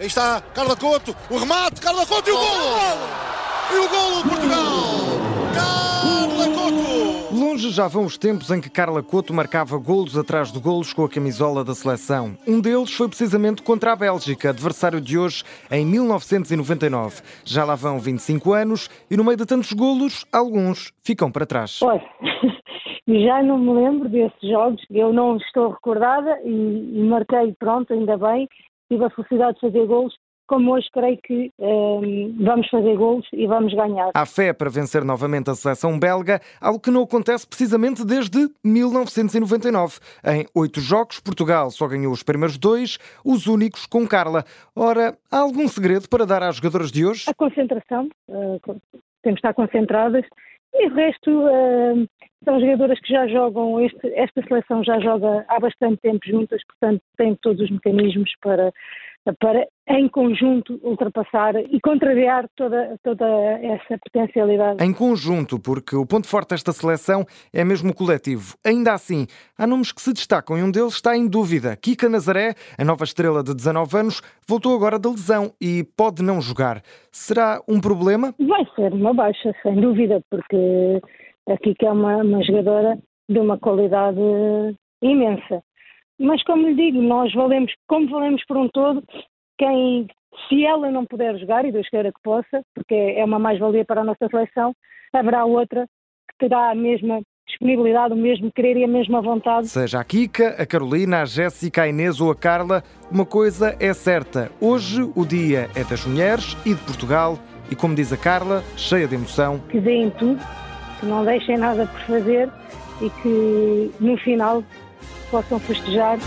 Aí está Carla Couto, o remate, Carla Couto e o golo! E o golo de Portugal! Carla Couto! Longe já vão os tempos em que Carla Couto marcava golos atrás de golos com a camisola da seleção. Um deles foi precisamente contra a Bélgica, adversário de hoje, em 1999. Já lá vão 25 anos e no meio de tantos golos, alguns ficam para trás. Olha, já não me lembro desses jogos, eu não estou recordada e, e marquei, pronto, ainda bem, tive a felicidade de fazer golos, como hoje creio que um, vamos fazer golos e vamos ganhar. Há fé para vencer novamente a seleção belga, algo que não acontece precisamente desde 1999. Em oito jogos, Portugal só ganhou os primeiros dois, os únicos com Carla. Ora, há algum segredo para dar às jogadoras de hoje? A concentração, uh, temos de estar concentradas e o resto uh, são jogadoras que já jogam, este, esta seleção já joga há bastante tempo juntas, portanto tem todos os mecanismos para, para em conjunto ultrapassar e contrariar toda, toda essa potencialidade. Em conjunto, porque o ponto forte desta seleção é mesmo coletivo. Ainda assim, há nomes que se destacam e um deles está em dúvida. Kika Nazaré, a nova estrela de 19 anos, voltou agora da lesão e pode não jogar. Será um problema? Vai ser uma baixa, sem dúvida, porque a Kika é uma, uma jogadora de uma qualidade imensa. Mas como lhe digo, nós valemos, como valemos por um todo, quem, se ela não puder jogar, e Deus queira que possa, porque é uma mais-valia para a nossa seleção, haverá outra que terá a mesma disponibilidade, o mesmo querer e a mesma vontade. Seja a Kika, a Carolina, a Jéssica, a Inês ou a Carla, uma coisa é certa. Hoje o dia é das mulheres e de Portugal e, como diz a Carla, cheia de emoção. Que deem tudo, que não deixem nada por fazer e que no final possam festejar.